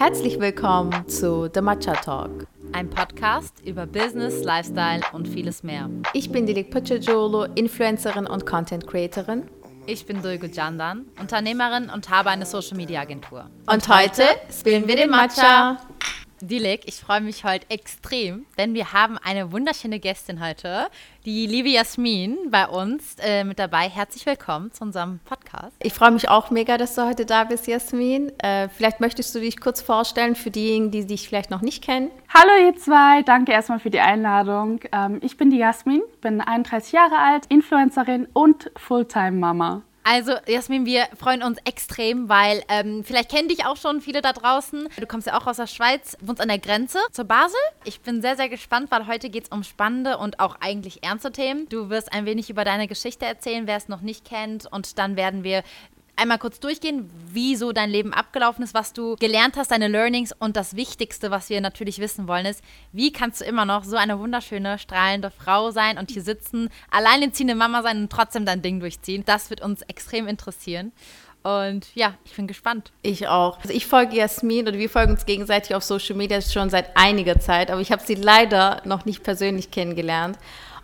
Herzlich willkommen zu The Matcha Talk. Ein Podcast über Business, Lifestyle und vieles mehr. Ich bin Dilek Pöcecioğlu, Influencerin und Content Creatorin. Ich bin Dulgu Jandan, Unternehmerin und habe eine Social Media Agentur. Und, und heute spielen wir den Matcha. Dilek, ich freue mich heute extrem, denn wir haben eine wunderschöne Gästin heute, die liebe Jasmin bei uns äh, mit dabei. Herzlich willkommen zu unserem Podcast. Ich freue mich auch mega, dass du heute da bist, Jasmin. Äh, vielleicht möchtest du dich kurz vorstellen für diejenigen, die dich vielleicht noch nicht kennen. Hallo ihr zwei, danke erstmal für die Einladung. Ähm, ich bin die Jasmin, bin 31 Jahre alt, Influencerin und Fulltime-Mama. Also, Jasmin, wir freuen uns extrem, weil ähm, vielleicht kennen dich auch schon viele da draußen. Du kommst ja auch aus der Schweiz, wohnst an der Grenze zur Basel. Ich bin sehr, sehr gespannt, weil heute geht es um spannende und auch eigentlich ernste Themen. Du wirst ein wenig über deine Geschichte erzählen, wer es noch nicht kennt. Und dann werden wir einmal kurz durchgehen, wie so dein Leben abgelaufen ist, was du gelernt hast, deine Learnings und das Wichtigste, was wir natürlich wissen wollen, ist, wie kannst du immer noch so eine wunderschöne, strahlende Frau sein und hier sitzen, alleinerziehende Mama sein und trotzdem dein Ding durchziehen. Das wird uns extrem interessieren. Und ja, ich bin gespannt. Ich auch. Also ich folge Jasmin und wir folgen uns gegenseitig auf Social Media schon seit einiger Zeit, aber ich habe sie leider noch nicht persönlich kennengelernt.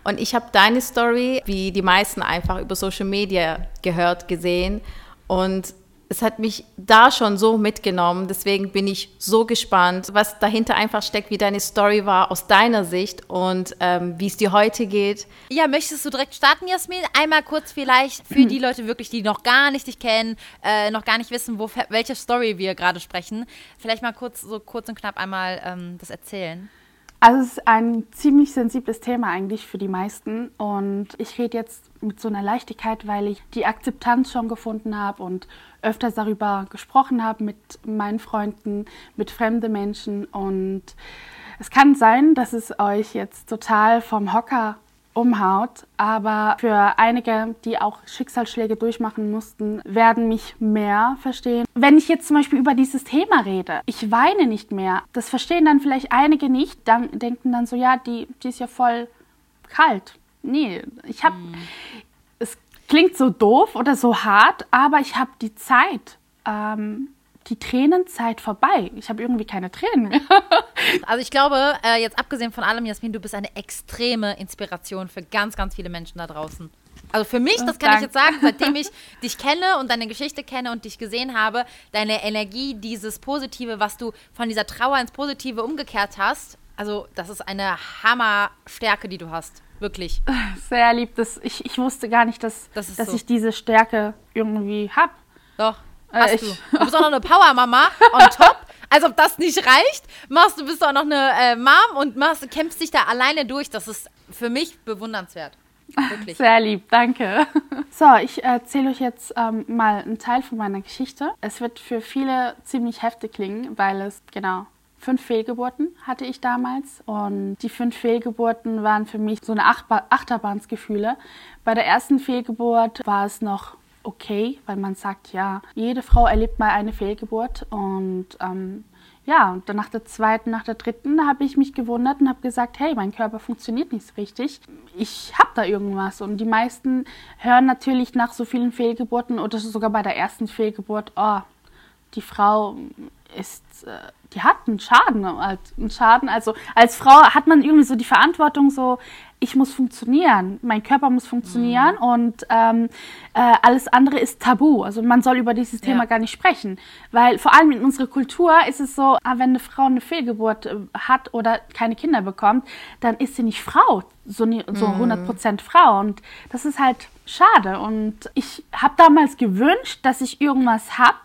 Und ich habe deine Story, wie die meisten einfach über Social Media gehört, gesehen und es hat mich da schon so mitgenommen. Deswegen bin ich so gespannt, was dahinter einfach steckt, wie deine Story war aus deiner Sicht und ähm, wie es dir heute geht. Ja, möchtest du direkt starten, Jasmin? Einmal kurz vielleicht für die Leute wirklich, die noch gar nicht dich kennen, äh, noch gar nicht wissen, wo, welche Story wir gerade sprechen. Vielleicht mal kurz, so kurz und knapp einmal ähm, das erzählen. Also es ist ein ziemlich sensibles Thema eigentlich für die meisten. Und ich rede jetzt mit so einer Leichtigkeit, weil ich die Akzeptanz schon gefunden habe und öfters darüber gesprochen habe mit meinen Freunden, mit fremden Menschen. Und es kann sein, dass es euch jetzt total vom Hocker umhaut. Aber für einige, die auch Schicksalsschläge durchmachen mussten, werden mich mehr verstehen. Wenn ich jetzt zum Beispiel über dieses Thema rede, ich weine nicht mehr. Das verstehen dann vielleicht einige nicht. Dann denken dann so, ja, die, die ist ja voll kalt. Nee, ich habe, mhm. es klingt so doof oder so hart, aber ich habe die Zeit. Ähm, die Tränenzeit vorbei. Ich habe irgendwie keine Tränen mehr. also ich glaube, äh, jetzt abgesehen von allem, Jasmin, du bist eine extreme Inspiration für ganz, ganz viele Menschen da draußen. Also für mich, das kann Dank. ich jetzt sagen, seitdem ich dich kenne und deine Geschichte kenne und dich gesehen habe, deine Energie, dieses Positive, was du von dieser Trauer ins Positive umgekehrt hast, also das ist eine Hammerstärke, die du hast. Wirklich. Sehr lieb. Das, ich, ich wusste gar nicht, dass, das dass so. ich diese Stärke irgendwie habe. Doch, äh, Hast du. Du bist auch noch eine Power-Mama on top. Als ob das nicht reicht, machst du bist auch noch eine äh, Mom und machst, kämpfst dich da alleine durch. Das ist für mich bewundernswert. Wirklich. Sehr lieb, danke. So, ich erzähle euch jetzt ähm, mal einen Teil von meiner Geschichte. Es wird für viele ziemlich heftig klingen, weil es genau fünf Fehlgeburten hatte ich damals und die fünf Fehlgeburten waren für mich so eine Achterbahnsgefühle. Bei der ersten Fehlgeburt war es noch okay, weil man sagt, ja, jede Frau erlebt mal eine Fehlgeburt und ähm, ja, und dann nach der zweiten, nach der dritten habe ich mich gewundert und habe gesagt, hey, mein Körper funktioniert nicht richtig. Ich habe da irgendwas. Und die meisten hören natürlich nach so vielen Fehlgeburten oder sogar bei der ersten Fehlgeburt, oh, die Frau ist, äh, die hat einen Schaden, halt, einen Schaden. Also als Frau hat man irgendwie so die Verantwortung, so ich muss funktionieren, mein Körper muss funktionieren mhm. und ähm, äh, alles andere ist tabu. Also man soll über dieses Thema ja. gar nicht sprechen, weil vor allem in unserer Kultur ist es so, ah, wenn eine Frau eine Fehlgeburt äh, hat oder keine Kinder bekommt, dann ist sie nicht Frau, so, so mhm. 100% Frau und das ist halt schade und ich habe damals gewünscht, dass ich irgendwas habe,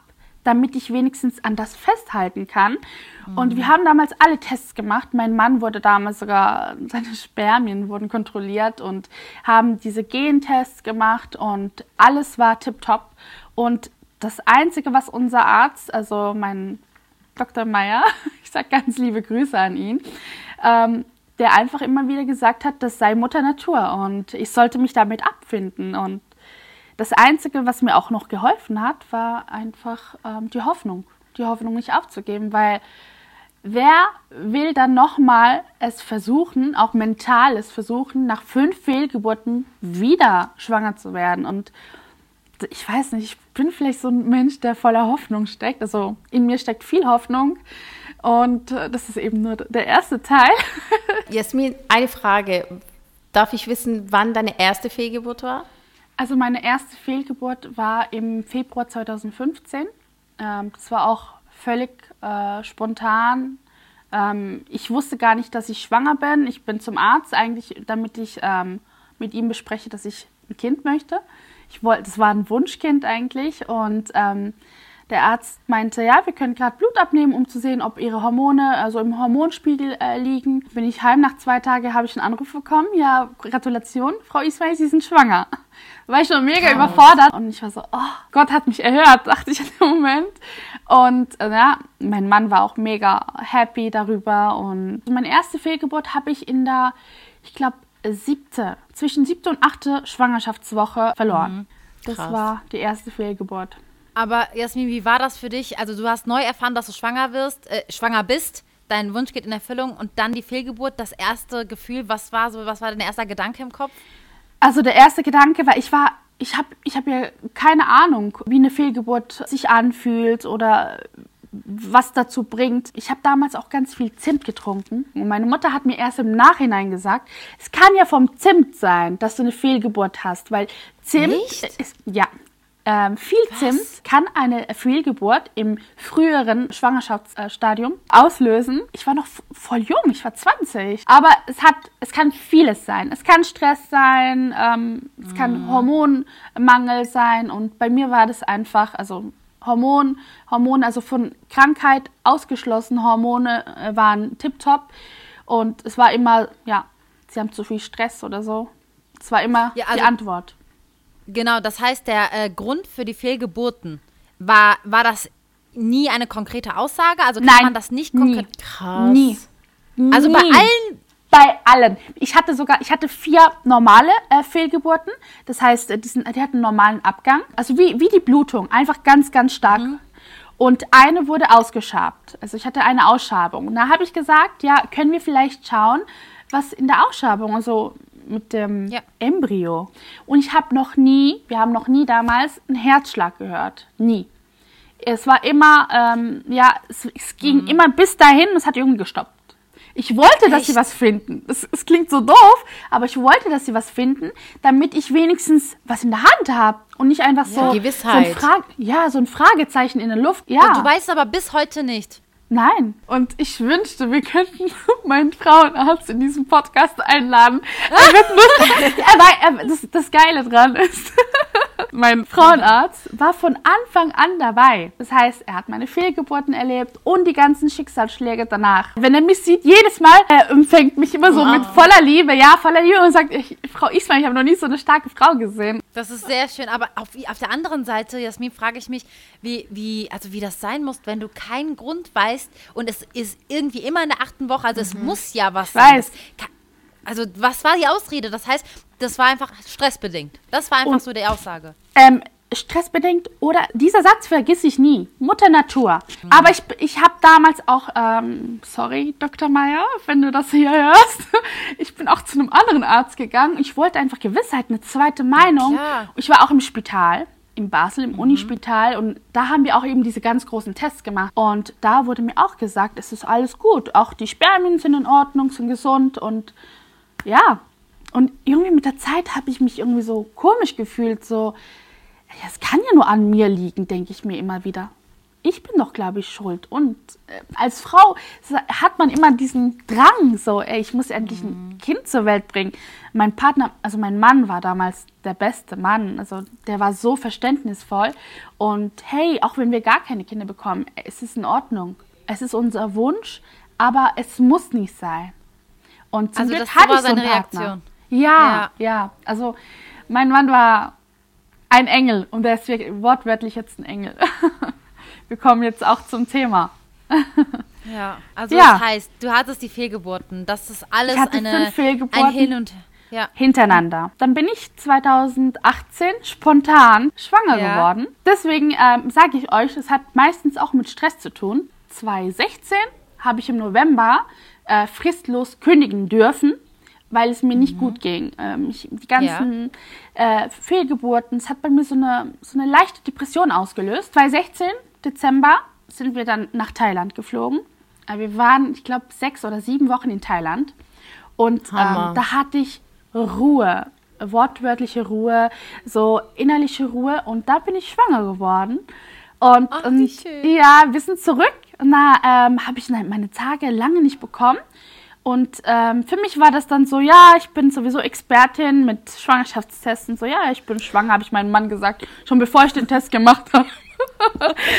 damit ich wenigstens an das festhalten kann. Mhm. Und wir haben damals alle Tests gemacht. Mein Mann wurde damals sogar, seine Spermien wurden kontrolliert und haben diese Gentests gemacht und alles war tipptopp. Und das Einzige, was unser Arzt, also mein Dr. Meyer, ich sage ganz liebe Grüße an ihn, ähm, der einfach immer wieder gesagt hat, das sei Mutter Natur und ich sollte mich damit abfinden. Und das Einzige, was mir auch noch geholfen hat, war einfach ähm, die Hoffnung. Die Hoffnung nicht aufzugeben, weil wer will dann nochmal es versuchen, auch mental es versuchen, nach fünf Fehlgeburten wieder schwanger zu werden? Und ich weiß nicht, ich bin vielleicht so ein Mensch, der voller Hoffnung steckt. Also in mir steckt viel Hoffnung. Und äh, das ist eben nur der erste Teil. Jasmin, eine Frage. Darf ich wissen, wann deine erste Fehlgeburt war? Also meine erste Fehlgeburt war im Februar 2015. Ähm, das war auch völlig äh, spontan. Ähm, ich wusste gar nicht, dass ich schwanger bin. Ich bin zum Arzt eigentlich, damit ich ähm, mit ihm bespreche, dass ich ein Kind möchte. Ich wollte, das war ein Wunschkind eigentlich und ähm, der Arzt meinte, ja, wir können gerade Blut abnehmen, um zu sehen, ob ihre Hormone, also im Hormonspiegel äh, liegen. Bin ich heim, nach zwei Tagen habe ich einen Anruf bekommen. Ja, Gratulation, Frau Ismail, Sie sind schwanger. War ich schon mega Krass. überfordert und ich war so, oh, Gott hat mich erhört, dachte ich in dem Moment. Und äh, ja, mein Mann war auch mega happy darüber. Und meine erste Fehlgeburt habe ich in der, ich glaube, siebte, zwischen siebte und achte Schwangerschaftswoche verloren. Mhm. Das war die erste Fehlgeburt. Aber Jasmin, wie war das für dich? Also du hast neu erfahren, dass du schwanger wirst, äh, schwanger bist, dein Wunsch geht in Erfüllung und dann die Fehlgeburt. Das erste Gefühl, was war so, was war dein erster Gedanke im Kopf? Also der erste Gedanke war, ich war, ich habe, ich habe ja keine Ahnung, wie eine Fehlgeburt sich anfühlt oder was dazu bringt. Ich habe damals auch ganz viel Zimt getrunken und meine Mutter hat mir erst im Nachhinein gesagt, es kann ja vom Zimt sein, dass du eine Fehlgeburt hast, weil Zimt Echt? ist ja ähm, viel Was? Zimt kann eine Fehlgeburt im früheren Schwangerschaftsstadium auslösen. Ich war noch voll jung, ich war 20. Aber es hat, es kann vieles sein. Es kann Stress sein, ähm, es kann mhm. Hormonmangel sein. Und bei mir war das einfach, also Hormon, Hormone, also von Krankheit ausgeschlossen, Hormone äh, waren tiptop. Und es war immer, ja, sie haben zu viel Stress oder so. Es war immer ja, also die Antwort. Genau, das heißt, der äh, Grund für die Fehlgeburten war, war das nie eine konkrete Aussage? Also kann Nein, man das nicht konkret. Nie. Krass. Nie. Also nie. bei allen. Bei allen. Ich hatte sogar, ich hatte vier normale äh, Fehlgeburten. Das heißt, äh, die, sind, die hatten einen normalen Abgang. Also wie, wie die Blutung. Einfach ganz, ganz stark. Mhm. Und eine wurde ausgeschabt. Also ich hatte eine Ausschabung. Und da habe ich gesagt, ja, können wir vielleicht schauen, was in der Ausschabung, also mit dem ja. Embryo. Und ich habe noch nie, wir haben noch nie damals einen Herzschlag gehört. Nie. Es war immer, ähm, ja, es, es ging mhm. immer bis dahin und es hat irgendwie gestoppt. Ich wollte, dass Echt? sie was finden. Es, es klingt so doof, aber ich wollte, dass sie was finden, damit ich wenigstens was in der Hand habe und nicht einfach ja, so, Gewissheit. so ein ja, so ein Fragezeichen in der Luft. Ja. Und du weißt aber bis heute nicht. Nein. Und ich wünschte, wir könnten meinen Frauenarzt in diesem Podcast einladen. Er wird er, er, das, das Geile dran ist, mein Frauenarzt war von Anfang an dabei. Das heißt, er hat meine Fehlgeburten erlebt und die ganzen Schicksalsschläge danach. Wenn er mich sieht, jedes Mal, er empfängt mich immer so wow. mit voller Liebe, ja, voller Liebe und sagt, ich, Frau Ismail, ich habe noch nie so eine starke Frau gesehen. Das ist sehr schön. Aber auf, auf der anderen Seite, Jasmin, frage ich mich, wie, wie, also wie das sein muss, wenn du keinen Grund weißt und es ist irgendwie immer in der achten Woche, also mhm. es muss ja was sein. Weiß. Also was war die Ausrede? Das heißt, das war einfach stressbedingt. Das war einfach und, so die Aussage. Ähm, stressbedingt oder dieser Satz vergiss ich nie. Mutter Natur. Mhm. Aber ich, ich habe damals auch, ähm, sorry, Dr. Meyer, wenn du das hier hörst, ich bin auch zu einem anderen Arzt gegangen. Ich wollte einfach Gewissheit, eine zweite Meinung. Ja, ich war auch im Spital in Basel im mhm. Unispital und da haben wir auch eben diese ganz großen Tests gemacht und da wurde mir auch gesagt, es ist alles gut, auch die Spermien sind in Ordnung, sind gesund und ja, und irgendwie mit der Zeit habe ich mich irgendwie so komisch gefühlt, so, es kann ja nur an mir liegen, denke ich mir immer wieder. Ich bin doch, glaube ich, schuld. Und äh, als Frau hat man immer diesen Drang, so, ey, ich muss endlich ein mhm. Kind zur Welt bringen. Mein Partner, also mein Mann war damals der beste Mann. Also der war so verständnisvoll. Und hey, auch wenn wir gar keine Kinder bekommen, es ist in Ordnung. Es ist unser Wunsch, aber es muss nicht sein. Und zum also Glück das hatte ich so Partner. Reaktion. Ja, ja, ja. Also mein Mann war ein Engel und der ist wortwörtlich jetzt ein Engel. Wir kommen jetzt auch zum Thema. Ja, also ja. das heißt, du hattest die Fehlgeburten. Das ist alles ich hatte eine, fünf Fehlgeburten ein Hin und ja. hintereinander. Dann bin ich 2018 spontan schwanger ja. geworden. Deswegen ähm, sage ich euch, es hat meistens auch mit Stress zu tun. 2016 habe ich im November äh, fristlos kündigen dürfen weil es mir nicht gut ging. Ähm, ich, die ganzen äh, Fehlgeburten, es hat bei mir so eine, so eine leichte Depression ausgelöst. 2016, Dezember, sind wir dann nach Thailand geflogen. Äh, wir waren, ich glaube, sechs oder sieben Wochen in Thailand. Und ähm, da hatte ich Ruhe, wortwörtliche Ruhe, so innerliche Ruhe. Und da bin ich schwanger geworden. Und, Ach, und ja, ein bisschen zurück. Na, ähm, habe ich meine Tage lange nicht bekommen. Und ähm, für mich war das dann so, ja, ich bin sowieso Expertin mit Schwangerschaftstesten. So, ja, ich bin schwanger, habe ich meinem Mann gesagt, schon bevor ich den Test gemacht habe.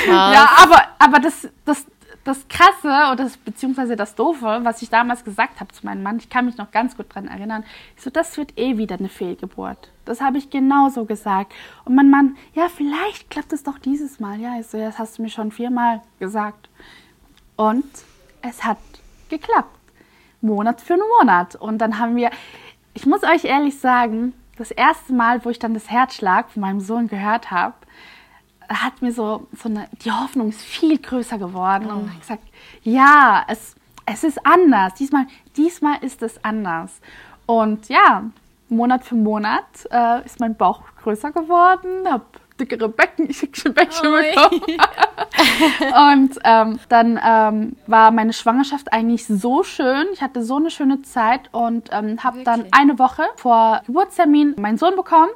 Ja, aber, aber das, das, das Krasse oder das, beziehungsweise das Doofe, was ich damals gesagt habe zu meinem Mann, ich kann mich noch ganz gut dran erinnern, ich so, das wird eh wieder eine Fehlgeburt. Das habe ich genauso gesagt. Und mein Mann, ja, vielleicht klappt es doch dieses Mal. Ja, ich so, das hast du mir schon viermal gesagt. Und es hat geklappt. Monat für Monat. Und dann haben wir, ich muss euch ehrlich sagen, das erste Mal, wo ich dann das Herzschlag von meinem Sohn gehört habe, hat mir so, so eine, die Hoffnung ist viel größer geworden. Und ich gesagt, ja, es, es ist anders. Diesmal, diesmal ist es anders. Und ja, Monat für Monat äh, ist mein Bauch größer geworden, habe dickere Becken, ich Bäckchen Ui. bekommen. Und ähm, dann ähm, war meine Schwangerschaft eigentlich so schön. Ich hatte so eine schöne Zeit und ähm, habe dann eine Woche vor Geburtstermin meinen Sohn bekommen.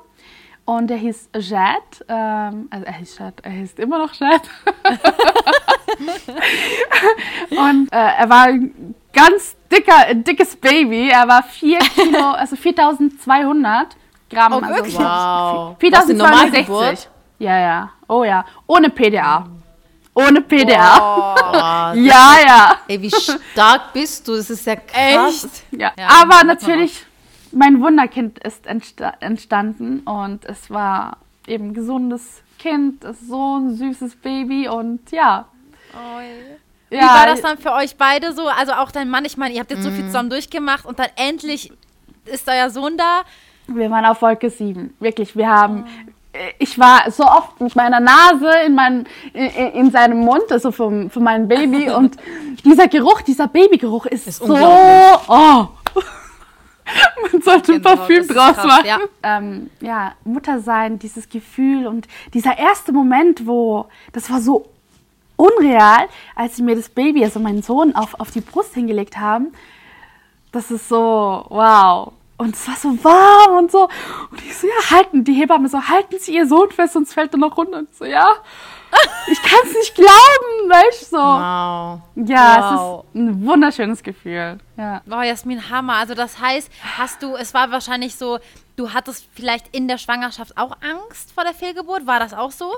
Und der hieß Jad. Ähm, also er hieß Jad, er hieß immer noch Jad. und äh, er war ein ganz dicker, ein dickes Baby. Er war 4 Kilo, also 4200 Gramm. Oh, also wirklich? Wow. Was, eine 4260. Normalgeburt? Ja, ja. Oh ja. Ohne PDA. Ohne PDA. Boah, Ja, ja. Ey, wie stark bist du? Das ist ja krass. ja. Ja, Aber natürlich, mein Wunderkind ist entsta entstanden und es war eben ein gesundes Kind, ist so ein süßes Baby und ja. Wie ja war das dann für euch beide so? Also auch dein Mann, ich meine, ihr habt jetzt so Mhm. viel zusammen durchgemacht und dann endlich ist euer Sohn da. Wir waren auf Wolke 7. Wirklich, wir haben. äh, Ich war so oft mit meiner Nase in, mein, in, in seinem Mund, also von, von meinem Baby. Und dieser Geruch, dieser Babygeruch ist, Ist so. unglaublich. Oh. Man sollte ein Gänsehaut, Parfüm draus krass, machen. ja. Ähm, ja, Mutter sein, dieses Gefühl und dieser erste Moment, wo das war so unreal, als sie mir das Baby, also meinen Sohn, auf, auf die Brust hingelegt haben. Das ist so, wow. Und es war so warm und so. Und ich so, ja, halten, die Hebamme so, halten Sie Ihr Sohn fest, sonst fällt er noch runter. Und ich so, ja. Ich kann es nicht glauben, weißt du? So. Wow. Ja, Wow. es ist ein wunderschönes Gefühl. Ja. Wow, Jasmin, Hammer. Also das heißt, hast du, es war wahrscheinlich so, du hattest vielleicht in der Schwangerschaft auch Angst vor der Fehlgeburt. War das auch so?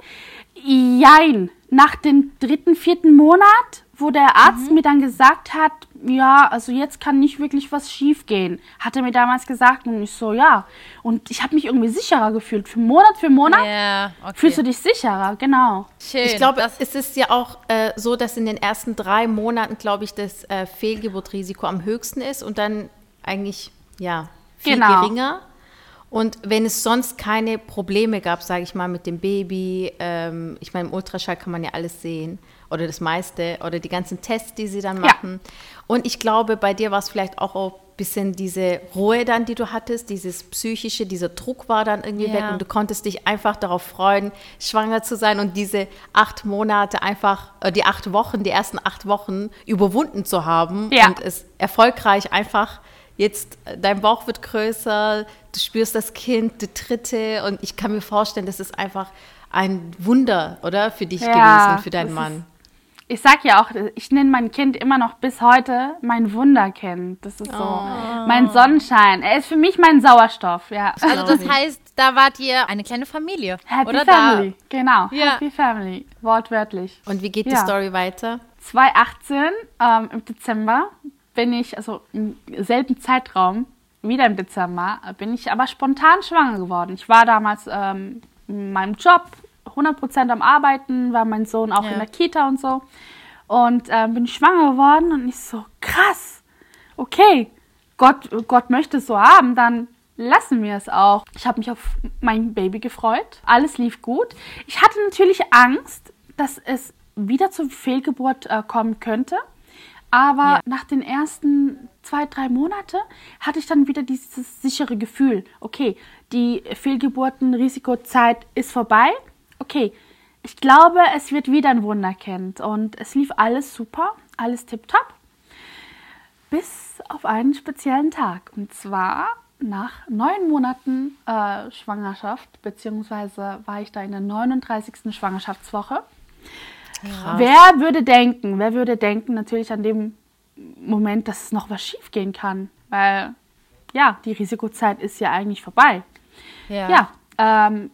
Jein. Nach dem dritten, vierten Monat, wo der Arzt mir dann gesagt hat, ja, also jetzt kann nicht wirklich was schief gehen, hat er mir damals gesagt und ich so, ja. Und ich habe mich irgendwie sicherer gefühlt. Für Monat für Monat Ja, okay. fühlst du dich sicherer, genau. Schön. Ich glaube, es ist ja auch äh, so, dass in den ersten drei Monaten, glaube ich, das äh, Fehlgeburtrisiko am höchsten ist und dann eigentlich, ja, viel Genau. geringer. Und wenn es sonst keine Probleme gab, sage ich mal, mit dem Baby, ähm, ich meine, im Ultraschall kann man ja alles sehen oder das meiste oder die ganzen Tests, die sie dann Ja. Und ich glaube, bei dir war es vielleicht auch ein bisschen diese Ruhe dann, die du hattest, dieses psychische, dieser Druck war dann irgendwie Ja. weg und du konntest dich einfach darauf freuen, schwanger zu sein und diese acht Monate einfach, äh, die acht Wochen, die ersten acht Wochen überwunden zu haben Ja. und es erfolgreich einfach jetzt, äh, dein Bauch wird größer, du spürst das Kind, die Tritte und ich kann mir vorstellen, das ist einfach ein Wunder, oder? Für dich Ja, gewesen, für deinen Mann. Ich sag ja auch, ich nenne mein Kind immer noch bis heute mein Wunderkind. Das ist so Oh. mein Sonnenschein. Er ist für mich mein Sauerstoff, ja. also das heißt, da wart ihr eine kleine Familie. Happy oder Family, genau. Ja. Happy Family, wortwörtlich. Und wie geht die Ja. Story weiter? 2018 ähm, im Dezember bin ich, also im selben Zeitraum, wieder im Dezember, bin ich aber spontan schwanger geworden. Ich war damals ähm, in meinem Job 100% am Arbeiten, war mein Sohn auch Ja. in der Kita und so. Und ähm, bin schwanger geworden und ich so, krass, okay, Gott, Gott möchte es so haben, dann lassen wir es auch. Ich habe mich auf mein Baby gefreut. Alles lief gut. Ich hatte natürlich Angst, dass es wieder zur Fehlgeburt äh, kommen könnte. Aber ja. nach den ersten zwei, drei Monaten hatte ich dann wieder dieses sichere Gefühl, okay, die Fehlgeburtenrisikozeit ist vorbei. Okay, ich glaube, es wird wieder ein Wunderkind. Und es lief alles super, alles tipptopp. Bis auf einen speziellen Tag. Und zwar nach neun Monaten äh, Schwangerschaft, beziehungsweise war ich da in der 39. Schwangerschaftswoche. Krass. Wer würde denken, wer würde denken natürlich an dem Moment, dass es noch was schief gehen kann? Weil, ja, die Risikozeit ist ja eigentlich vorbei. Ja, ja ähm,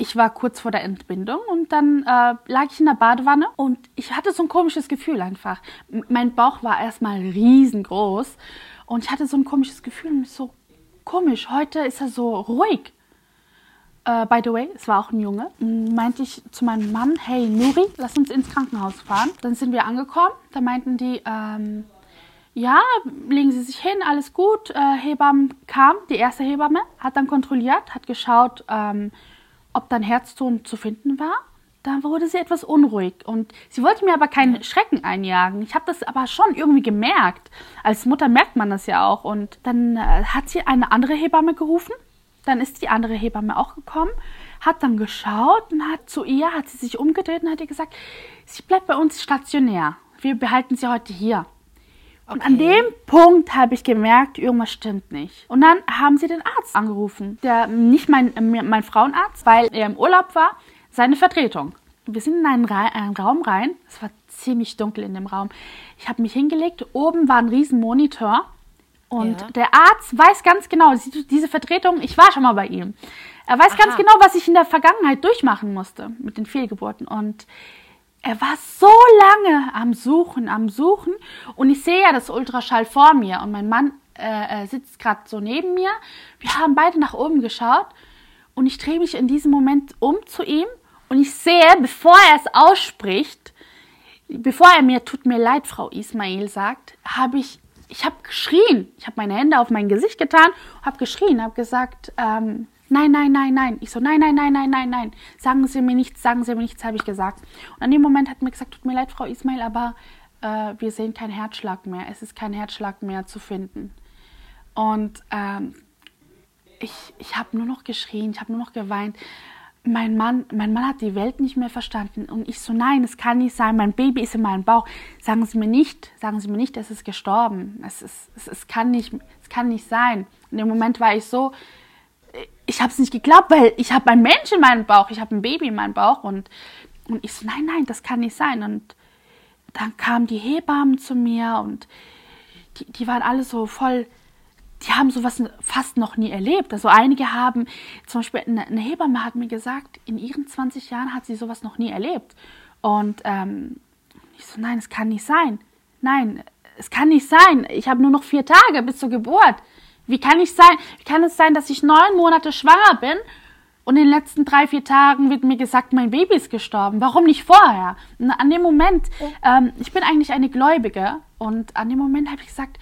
ich war kurz vor der Entbindung und dann äh, lag ich in der Badewanne und ich hatte so ein komisches Gefühl einfach. M mein Bauch war erstmal riesengroß und ich hatte so ein komisches Gefühl, so komisch, heute ist er so ruhig. Uh, by the way, es war auch ein Junge. Meinte ich zu meinem Mann, hey Nuri, lass uns ins Krankenhaus fahren. Dann sind wir angekommen. Da meinten die, ähm, ja, legen Sie sich hin, alles gut. Äh, Hebamme kam, die erste Hebamme, hat dann kontrolliert, hat geschaut, ähm, ob dann Herzton zu finden war. Da wurde sie etwas unruhig und sie wollte mir aber keinen Schrecken einjagen. Ich habe das aber schon irgendwie gemerkt. Als Mutter merkt man das ja auch. Und dann äh, hat sie eine andere Hebamme gerufen dann ist die andere Hebamme auch gekommen, hat dann geschaut und hat zu ihr, hat sie sich umgedreht und hat ihr gesagt, sie bleibt bei uns stationär. Wir behalten sie heute hier. Okay. Und an dem Punkt habe ich gemerkt, irgendwas stimmt nicht. Und dann haben sie den Arzt angerufen. Der, nicht mein, mein Frauenarzt, weil er im Urlaub war, seine Vertretung. Wir sind in einen, Ra einen Raum rein. Es war ziemlich dunkel in dem Raum. Ich habe mich hingelegt. Oben war ein riesen Monitor und ja. der Arzt weiß ganz genau, diese Vertretung, ich war schon mal bei ihm. Er weiß Aha. ganz genau, was ich in der Vergangenheit durchmachen musste mit den Fehlgeburten. Und er war so lange am Suchen, am Suchen. Und ich sehe ja das Ultraschall vor mir. Und mein Mann äh, sitzt gerade so neben mir. Wir haben beide nach oben geschaut. Und ich drehe mich in diesem Moment um zu ihm. Und ich sehe, bevor er es ausspricht, bevor er mir tut mir leid, Frau Ismail sagt, habe ich ich habe geschrien. Ich habe meine Hände auf mein Gesicht getan, habe geschrien, habe gesagt, ähm, nein, nein, nein, nein. Ich so, nein, nein, nein, nein, nein, nein. Sagen Sie mir nichts, sagen Sie mir nichts, habe ich gesagt. Und an dem Moment hat mir gesagt, tut mir leid, Frau Ismail, aber äh, wir sehen keinen Herzschlag mehr. Es ist kein Herzschlag mehr zu finden. Und ähm, ich, ich habe nur noch geschrien, ich habe nur noch geweint mein Mann, mein Mann hat die Welt nicht mehr verstanden. Und ich so, nein, es kann nicht sein, mein Baby ist in meinem Bauch. Sagen Sie mir nicht, sagen Sie mir nicht, es ist gestorben. Es, ist, es, es, kann, nicht, es kann nicht sein. In dem Moment war ich so, ich habe es nicht geglaubt, weil ich habe einen Mensch in meinem Bauch, ich habe ein Baby in meinem Bauch. Und, und ich so, nein, nein, das kann nicht sein. Und dann kamen die Hebammen zu mir und die, die waren alle so voll die haben sowas fast noch nie erlebt. Also einige haben, zum Beispiel eine Hebamme hat mir gesagt, in ihren 20 Jahren hat sie sowas noch nie erlebt. Und ähm, ich so, nein, es kann nicht sein. Nein, es kann nicht sein. Ich habe nur noch vier Tage bis zur Geburt. Wie kann ich sein? Wie kann es sein, dass ich neun Monate schwanger bin und in den letzten drei, vier Tagen wird mir gesagt, mein Baby ist gestorben. Warum nicht vorher? Und an dem Moment, ähm, ich bin eigentlich eine Gläubige und an dem Moment habe ich gesagt,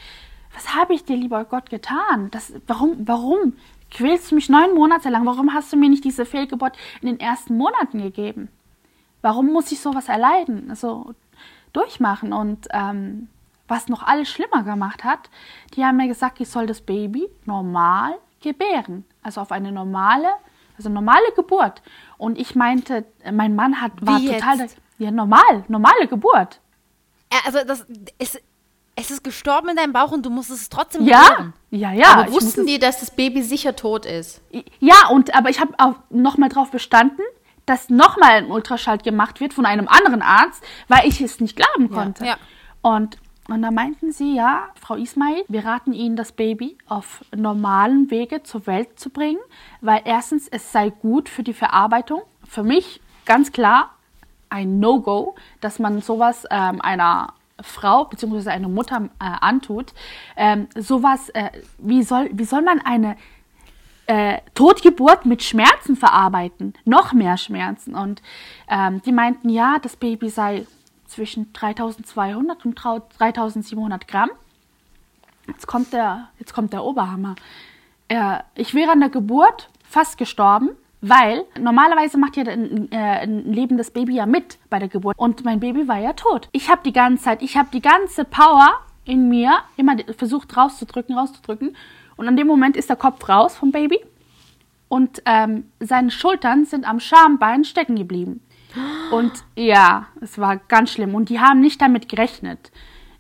was habe ich dir, lieber Gott, getan? Das, warum, warum quälst du mich neun Monate lang? Warum hast du mir nicht diese Fehlgeburt in den ersten Monaten gegeben? Warum muss ich sowas erleiden, also durchmachen? Und ähm, was noch alles schlimmer gemacht hat, die haben mir gesagt, ich soll das Baby normal gebären. Also auf eine normale, also normale Geburt. Und ich meinte, mein Mann hat, war Wie total, jetzt? ja, normal, normale Geburt. Also das ist, es ist gestorben in deinem Bauch und du musstest es trotzdem ja, gebären. Ja, ja. Aber wussten die, dass das Baby sicher tot ist? Ja, und aber ich habe auch nochmal drauf bestanden, dass nochmal ein Ultraschall gemacht wird von einem anderen Arzt, weil ich es nicht glauben konnte. Ja, ja. Und, und da meinten sie, ja, Frau Ismail, wir raten Ihnen, das Baby auf normalen Wege zur Welt zu bringen, weil erstens, es sei gut für die Verarbeitung. Für mich ganz klar ein No-Go, dass man sowas ähm, einer Frau bzw. eine Mutter äh, antut, ähm, sowas, äh, wie, soll, wie soll man eine äh, Totgeburt mit Schmerzen verarbeiten? Noch mehr Schmerzen. Und ähm, die meinten, ja, das Baby sei zwischen 3200 und 3700 Gramm. Jetzt kommt der, jetzt kommt der Oberhammer. Äh, ich wäre an der Geburt fast gestorben. Weil normalerweise macht ja ein, äh, ein lebendes Baby ja mit bei der Geburt. Und mein Baby war ja tot. Ich habe die ganze Zeit, ich habe die ganze Power in mir immer versucht rauszudrücken, rauszudrücken. Und an dem Moment ist der Kopf raus vom Baby. Und ähm, seine Schultern sind am Schambein stecken geblieben. Und ja, es war ganz schlimm. Und die haben nicht damit gerechnet.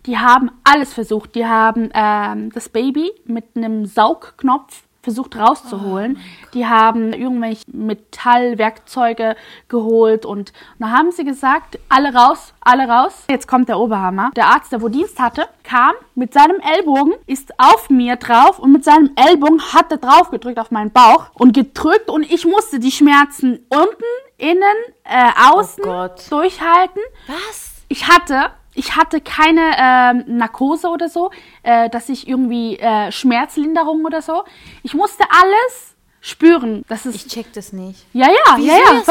Die haben alles versucht. Die haben ähm, das Baby mit einem Saugknopf versucht rauszuholen. Oh die haben irgendwelche Metallwerkzeuge geholt und da haben sie gesagt, alle raus, alle raus. Jetzt kommt der Oberhammer. Der Arzt, der wo Dienst hatte, kam mit seinem Ellbogen, ist auf mir drauf und mit seinem Ellbogen hat er drauf gedrückt auf meinen Bauch und gedrückt und ich musste die Schmerzen unten, innen, äh, außen oh durchhalten. Was? Ich hatte ich hatte keine äh, Narkose oder so, äh, dass ich irgendwie äh, Schmerzlinderung oder so. Ich musste alles spüren. Das ist, ich check das nicht. Ja, ja, Wie ja, ja.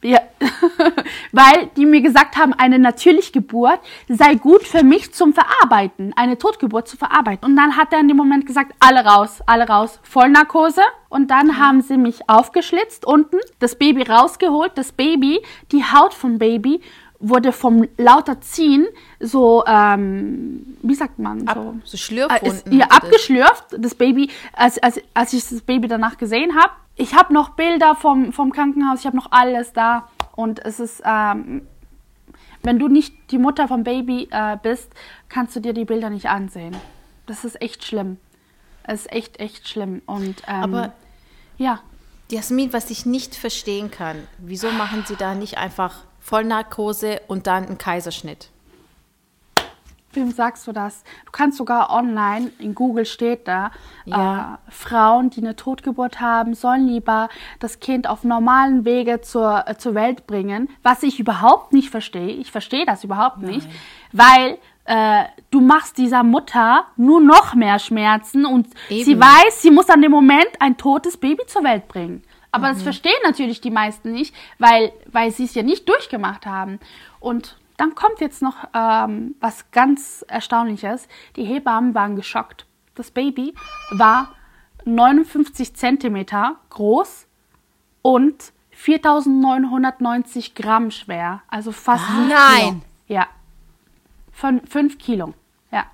Ja, weil die mir gesagt haben, eine natürliche Geburt sei gut für mich zum Verarbeiten, eine Totgeburt zu verarbeiten. Und dann hat er in dem Moment gesagt, alle raus, alle raus, Vollnarkose. Und dann haben sie mich aufgeschlitzt unten, das Baby rausgeholt, das Baby, die Haut vom Baby wurde vom lauter Ziehen so, ähm, wie sagt man? Ab, so, so schlürfwunden. Äh, ja, abgeschlürft. Das Baby, als, als, als ich das Baby danach gesehen habe. Ich habe noch Bilder vom, vom Krankenhaus, ich habe noch alles da. Und es ist, ähm, wenn du nicht die Mutter vom Baby äh, bist, kannst du dir die Bilder nicht ansehen. Das ist echt schlimm. Es ist echt, echt schlimm. Und, ähm, Aber ja. Jasmin, was ich nicht verstehen kann, wieso machen sie da nicht einfach Vollnarkose und dann ein Kaiserschnitt. Wem sagst du das? Du kannst sogar online, in Google steht da, ja. äh, Frauen, die eine Totgeburt haben, sollen lieber das Kind auf normalen Wege zur, äh, zur Welt bringen, was ich überhaupt nicht verstehe. Ich verstehe das überhaupt Nein. nicht, weil äh, du machst dieser Mutter nur noch mehr Schmerzen und Eben. sie weiß, sie muss an dem Moment ein totes Baby zur Welt bringen. Aber mhm. das verstehen natürlich die meisten nicht, weil, weil sie es ja nicht durchgemacht haben. Und dann kommt jetzt noch ähm, was ganz Erstaunliches. Die Hebammen waren geschockt. Das Baby war 59 Zentimeter groß und 4990 Gramm schwer. Also fast. Ah, nein! Kilo. Ja. Von 5 Kilo. Ja.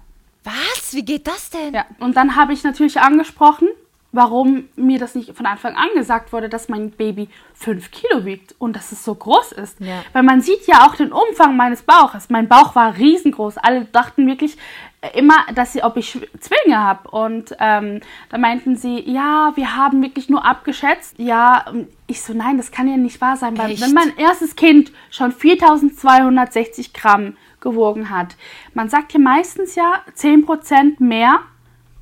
Was? Wie geht das denn? Ja. Und dann habe ich natürlich angesprochen, warum mir das nicht von Anfang an gesagt wurde, dass mein Baby fünf Kilo wiegt und dass es so groß ist. Ja. Weil man sieht ja auch den Umfang meines Bauches. Mein Bauch war riesengroß. Alle dachten wirklich äh, immer, dass sie, ob ich Zwillinge habe. Und ähm, da meinten sie, ja, wir haben wirklich nur abgeschätzt. Ja, ich so, nein, das kann ja nicht wahr sein. Weil wenn mein erstes Kind schon 4260 Gramm gewogen hat, man sagt hier meistens ja 10% mehr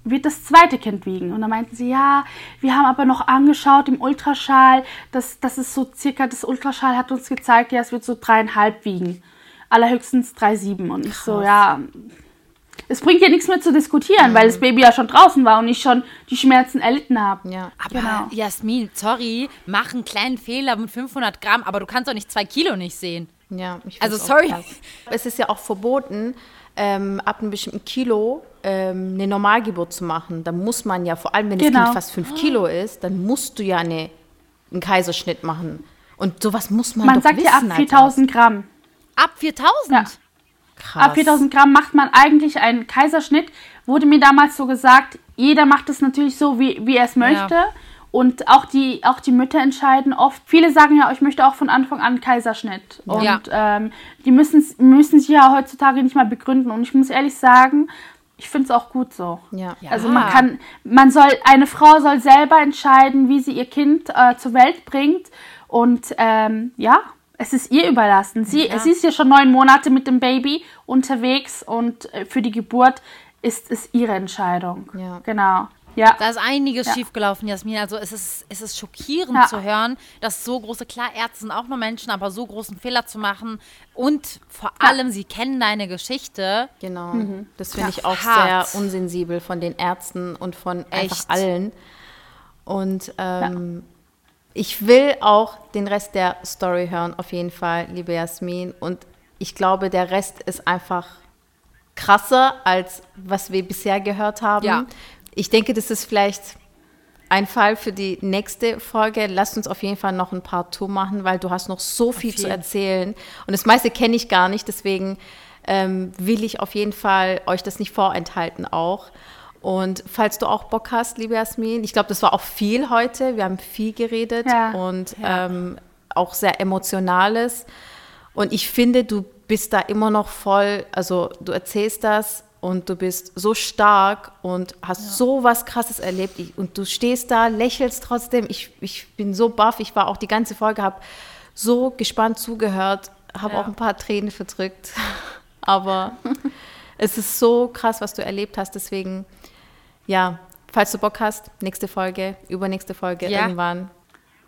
wird das zweite Kind wiegen. Und dann meinten sie, ja, wir haben aber noch angeschaut im Ultraschall, das, das ist so circa, das Ultraschall hat uns gezeigt, ja, es wird so dreieinhalb wiegen. Allerhöchstens 3,7. Und ich so, ja, es bringt ja nichts mehr zu diskutieren, mhm. weil das Baby ja schon draußen war und ich schon die Schmerzen erlitten habe. Ja, aber genau. Jasmin, sorry, mach einen kleinen Fehler mit 500 Gramm, aber du kannst doch nicht zwei Kilo nicht sehen. Ja, ich Also sorry. Es ist ja auch verboten, ähm, ab einem bestimmten Kilo ähm, eine Normalgeburt zu machen. Da muss man ja, vor allem wenn genau. das Kind fast fünf Kilo ist, dann musst du ja eine, einen Kaiserschnitt machen. Und sowas muss man, man doch wissen. Man sagt ja ab 4000 Gramm. Ab 4000? Ja. Krass. Ab 4000 Gramm macht man eigentlich einen Kaiserschnitt. Wurde mir damals so gesagt, jeder macht es natürlich so, wie, wie er es möchte. Ja. Und auch die, auch die Mütter entscheiden oft. Viele sagen ja, ich möchte auch von Anfang an Kaiserschnitt. Und ja. ähm, die müssen, müssen sich ja heutzutage nicht mal begründen. Und ich muss ehrlich sagen, ich finde es auch gut so. Ja. Also man kann, man soll, eine Frau soll selber entscheiden, wie sie ihr Kind äh, zur Welt bringt. Und ähm, ja, es ist ihr überlassen. Sie, ja. sie ist ja schon neun Monate mit dem Baby unterwegs und äh, für die Geburt ist es ihre Entscheidung. Ja. Genau. Ja. Da ist einiges ja. schiefgelaufen, Jasmin. Also es ist, es ist schockierend ja. zu hören, dass so große, klar, Ärzte sind auch nur Menschen, aber so großen Fehler zu machen. Und vor allem, sie kennen deine Geschichte. Genau. Mhm. Das finde ich auch hart. sehr unsensibel von den Ärzten und von Echt? einfach allen. Und ähm, ich will auch den Rest der Story hören, auf jeden Fall, liebe Jasmin. Und ich glaube, der Rest ist einfach krasser, als was wir bisher gehört haben. Ja ich denke, das ist vielleicht ein Fall für die nächste Folge. Lasst uns auf jeden Fall noch ein paar Tour machen, weil du hast noch so viel zu erzählen. Und das meiste kenne ich gar nicht, deswegen ähm, will ich auf jeden Fall euch das nicht vorenthalten auch. Und falls du auch Bock hast, liebe Jasmin, ich glaube, das war auch viel heute. Wir haben viel geredet Ja, und Ähm, auch sehr emotionales. Und ich finde, du bist da immer noch voll, also du erzählst das und du bist so stark und hast so was Krasses erlebt. Ich, und du stehst da, lächelst trotzdem. Ich, ich bin so baff. Ich war auch die ganze Folge, habe so gespannt zugehört, habe Ja. auch ein paar Tränen verdrückt. Aber es ist so krass, was du erlebt hast. Deswegen, ja, falls du Bock hast, nächste Folge, übernächste Folge Ja. irgendwann.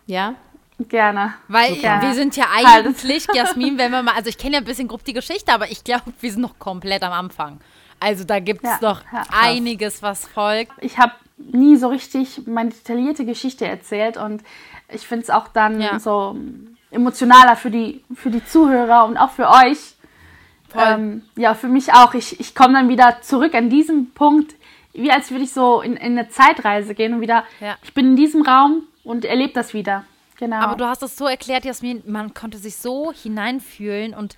Ja? Gerne. Weil Super. wir sind ja Halt. eigentlich, Jasmin, wenn wir mal, also ich kenne ja ein bisschen grob die Geschichte, aber ich glaube, wir sind noch komplett am Anfang. Also da gibt es Ja, noch ja, einiges, was folgt. Ich habe nie so richtig meine detaillierte Geschichte erzählt und ich finde es auch dann Ja. so emotionaler für die, für die Zuhörer und auch für euch. Ähm, ja, für mich auch. Ich, ich komme dann wieder zurück an diesem Punkt, wie als würde ich so in, in eine Zeitreise gehen und wieder, Ja. ich bin in diesem Raum und erlebe das wieder. Genau. Aber du hast es so erklärt, Jasmin, man konnte sich so hineinfühlen und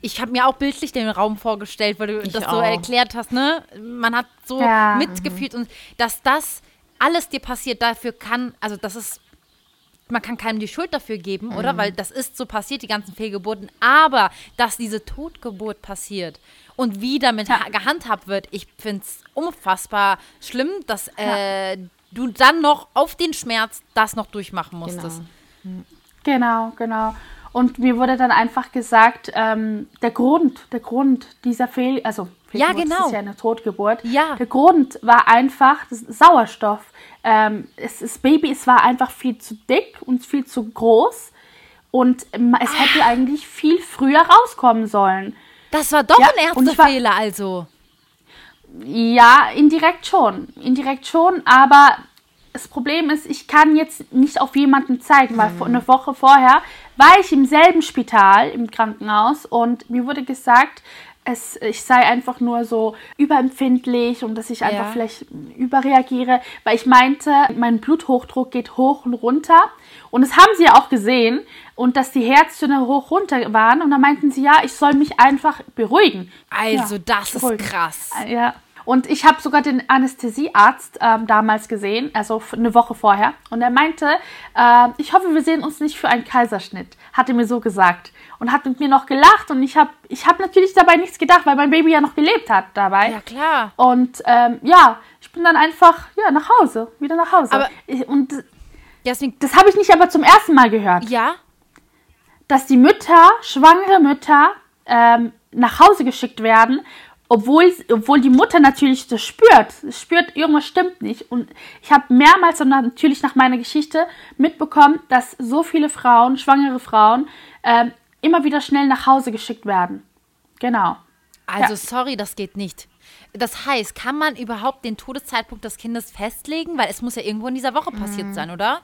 ich habe mir auch bildlich den Raum vorgestellt, weil du Ich das so auch. erklärt hast, ne? Man hat so Ja. mitgefühlt und dass das alles dir passiert, dafür kann, also das ist, man kann keinem die Schuld dafür geben, oder? Weil das ist so passiert, die ganzen Fehlgeburten, aber dass diese Totgeburt passiert und wie damit Ja. ha- gehandhabt wird, ich finde es unfassbar schlimm, dass äh, du dann noch auf den Schmerz das noch durchmachen musstest. Genau, genau. Und mir wurde dann einfach gesagt, ähm, der Grund, der Grund dieser Fehl, also Ja, Fehlgeburt, genau. das ist ja eine Totgeburt. Ja. Der Grund war einfach Sauerstoff. Ähm, es, das Baby, es war einfach viel zu dick und viel zu groß und es Ah. hätte eigentlich viel früher rauskommen sollen. Das war doch Ja, ein Ärztefehler, also. Ja, indirekt schon. Indirekt schon, aber das Problem ist, ich kann jetzt nicht auf jemanden zeigen, weil vor- eine Woche vorher war ich im selben Spital, im Krankenhaus und mir wurde gesagt, es, ich sei einfach nur so überempfindlich und dass ich einfach Ja. vielleicht überreagiere, weil ich meinte, mein Bluthochdruck geht hoch und runter und das haben sie ja auch gesehen und dass die Herztöne hoch runter waren und dann meinten sie, ja, ich soll mich einfach beruhigen. Also, Ja, das ist beruhigen. krass. Ja. Und ich habe sogar den Anästhesiearzt ähm, damals gesehen, also eine Woche vorher. Und er meinte, äh, ich hoffe, wir sehen uns nicht für einen Kaiserschnitt. Hat er mir so gesagt. Und hat mit mir noch gelacht. Und ich habe ich hab natürlich dabei nichts gedacht, weil mein Baby ja noch gelebt hat dabei. Ja, klar. Und ähm, ja, ich bin dann einfach ja, nach Hause, wieder nach Hause. Aber- und Jasmin, das habe ich nicht aber zum ersten Mal gehört ja? dass die Mütter, schwangere Mütter, ähm, nach Hause geschickt werden, obwohl, obwohl die Mutter natürlich das spürt. Spürt, irgendwas stimmt nicht. Und ich habe mehrmals und natürlich nach meiner Geschichte mitbekommen, dass so viele Frauen, schwangere Frauen, ähm, immer wieder schnell nach Hause geschickt werden. Genau. Also, Ja. sorry, das geht nicht. Das heißt, kann man überhaupt den Todeszeitpunkt des Kindes festlegen? Weil es muss ja irgendwo in dieser Woche Mhm. passiert sein, oder?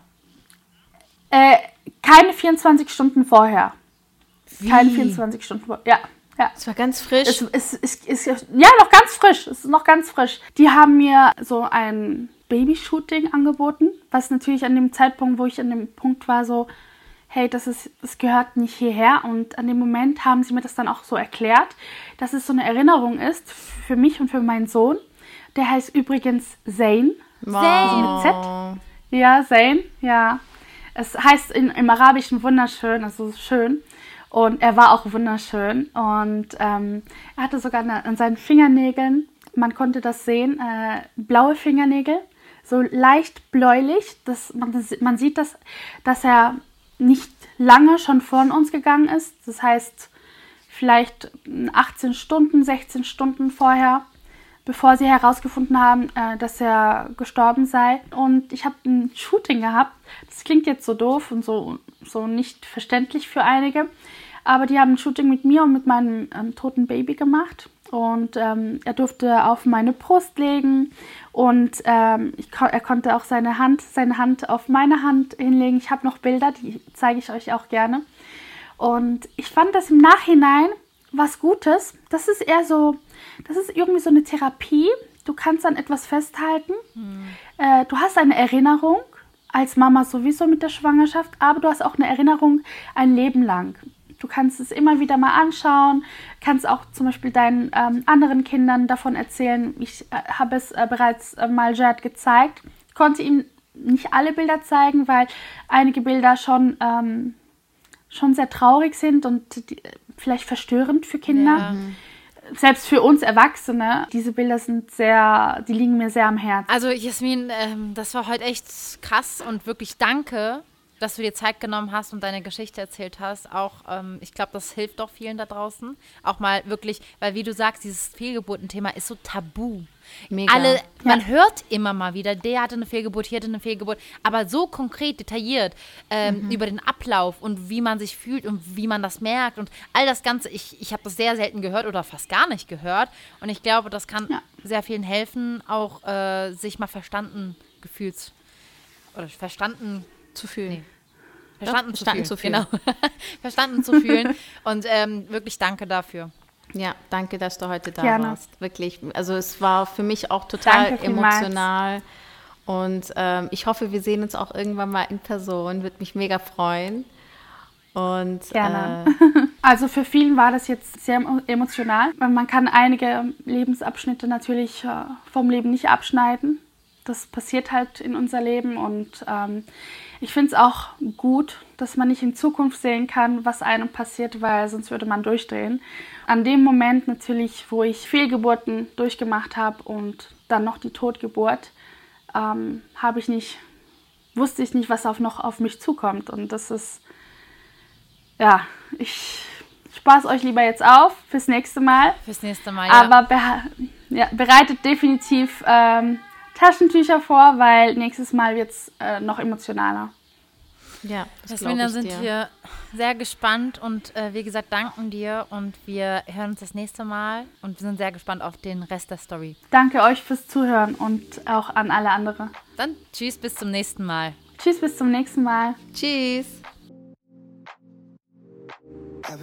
Äh, keine 24 Stunden vorher. Keine Wie? 24 Stunden vorher. Ja, ja. Es war ganz frisch. Es, es, es, es, ja, noch ganz frisch. Es ist noch ganz frisch. Die haben mir so ein Babyshooting angeboten, was natürlich an dem Zeitpunkt, wo ich an dem Punkt war, so, hey, das, ist, das gehört nicht hierher. Und an dem Moment haben sie mir das dann auch so erklärt, dass es so eine Erinnerung ist für mich und für meinen Sohn. Der heißt übrigens Zayn. wow. mit Z? Ja, Zayn, ja. Es heißt in, im Arabischen wunderschön, also schön. Und er war auch wunderschön. Und ähm, er hatte sogar an seinen Fingernägeln, man konnte das sehen, äh, blaue Fingernägel, so leicht bläulich. Das, man, man sieht das, dass er nicht lange schon von uns gegangen ist. Das heißt, vielleicht 18 Stunden, 16 Stunden vorher, bevor sie herausgefunden haben, äh, dass er gestorben sei. Und ich habe ein Shooting gehabt. Das klingt jetzt so doof und so, so nicht verständlich für einige. Aber die haben ein Shooting mit mir und mit meinem ähm, toten Baby gemacht. Und ähm, er durfte auf meine Brust legen und ähm, ko- er konnte auch seine Hand, seine Hand auf meine Hand hinlegen. Ich habe noch Bilder, die zeige ich euch auch gerne. Und ich fand das im Nachhinein was Gutes. Das ist eher so, das ist irgendwie so eine Therapie, du kannst an etwas festhalten. Hm. Äh, du hast eine Erinnerung als Mama sowieso mit der Schwangerschaft, aber du hast auch eine Erinnerung ein Leben lang. Du kannst es immer wieder mal anschauen, kannst auch zum Beispiel deinen ähm, anderen Kindern davon erzählen. Ich äh, habe es äh, bereits äh, mal Jad gezeigt. Ich konnte ihm nicht alle Bilder zeigen, weil einige Bilder schon, ähm, schon sehr traurig sind und die, vielleicht verstörend für Kinder. Ja selbst für uns Erwachsene, diese Bilder sind sehr, die liegen mir sehr am Herzen. Also Jasmin, ähm, das war heute echt krass und wirklich danke, dass du dir Zeit genommen hast und deine Geschichte erzählt hast. Auch, ähm, ich glaube, das hilft doch vielen da draußen. Auch mal wirklich, weil wie du sagst, dieses Fehlgeburtenthema ist so tabu. Mega. Alle, man ja. hört immer mal wieder, der hatte eine Fehlgeburt, hier hatte eine Fehlgeburt, aber so konkret, detailliert ähm, mhm. über den Ablauf und wie man sich fühlt und wie man das merkt und all das Ganze. Ich, ich habe das sehr selten gehört oder fast gar nicht gehört und ich glaube, das kann ja. sehr vielen helfen, auch äh, sich mal verstanden gefühlt oder verstanden zu fühlen. Nee. Verstanden, Doch, zu, verstanden fühlen. zu fühlen. Genau. verstanden zu fühlen. Und ähm, wirklich danke dafür. Ja, danke, dass du heute da Gerne. warst. Wirklich. Also es war für mich auch total danke emotional. Und ähm, ich hoffe, wir sehen uns auch irgendwann mal in Person. Würde mich mega freuen. Und, Gerne. Äh, also für vielen war das jetzt sehr emotional. Man kann einige Lebensabschnitte natürlich äh, vom Leben nicht abschneiden. Das passiert halt in unser Leben und ähm, ich finde es auch gut, dass man nicht in Zukunft sehen kann, was einem passiert, weil sonst würde man durchdrehen. An dem Moment natürlich, wo ich Fehlgeburten durchgemacht habe und dann noch die Totgeburt, ähm, habe ich nicht, wusste ich nicht, was auf noch auf mich zukommt. Und das ist, ja, ich spaß euch lieber jetzt auf fürs nächste Mal. Fürs nächste Mal, ja. Aber be ja, bereitet definitiv ähm, Taschentücher vor, weil nächstes Mal wird es äh, noch emotionaler. Ja, das dann sind dir. wir sehr gespannt und äh, wie gesagt, danken dir und wir hören uns das nächste Mal und wir sind sehr gespannt auf den Rest der Story. Danke euch fürs Zuhören und auch an alle anderen. Dann tschüss, bis zum nächsten Mal. Tschüss, bis zum nächsten Mal. Tschüss. I've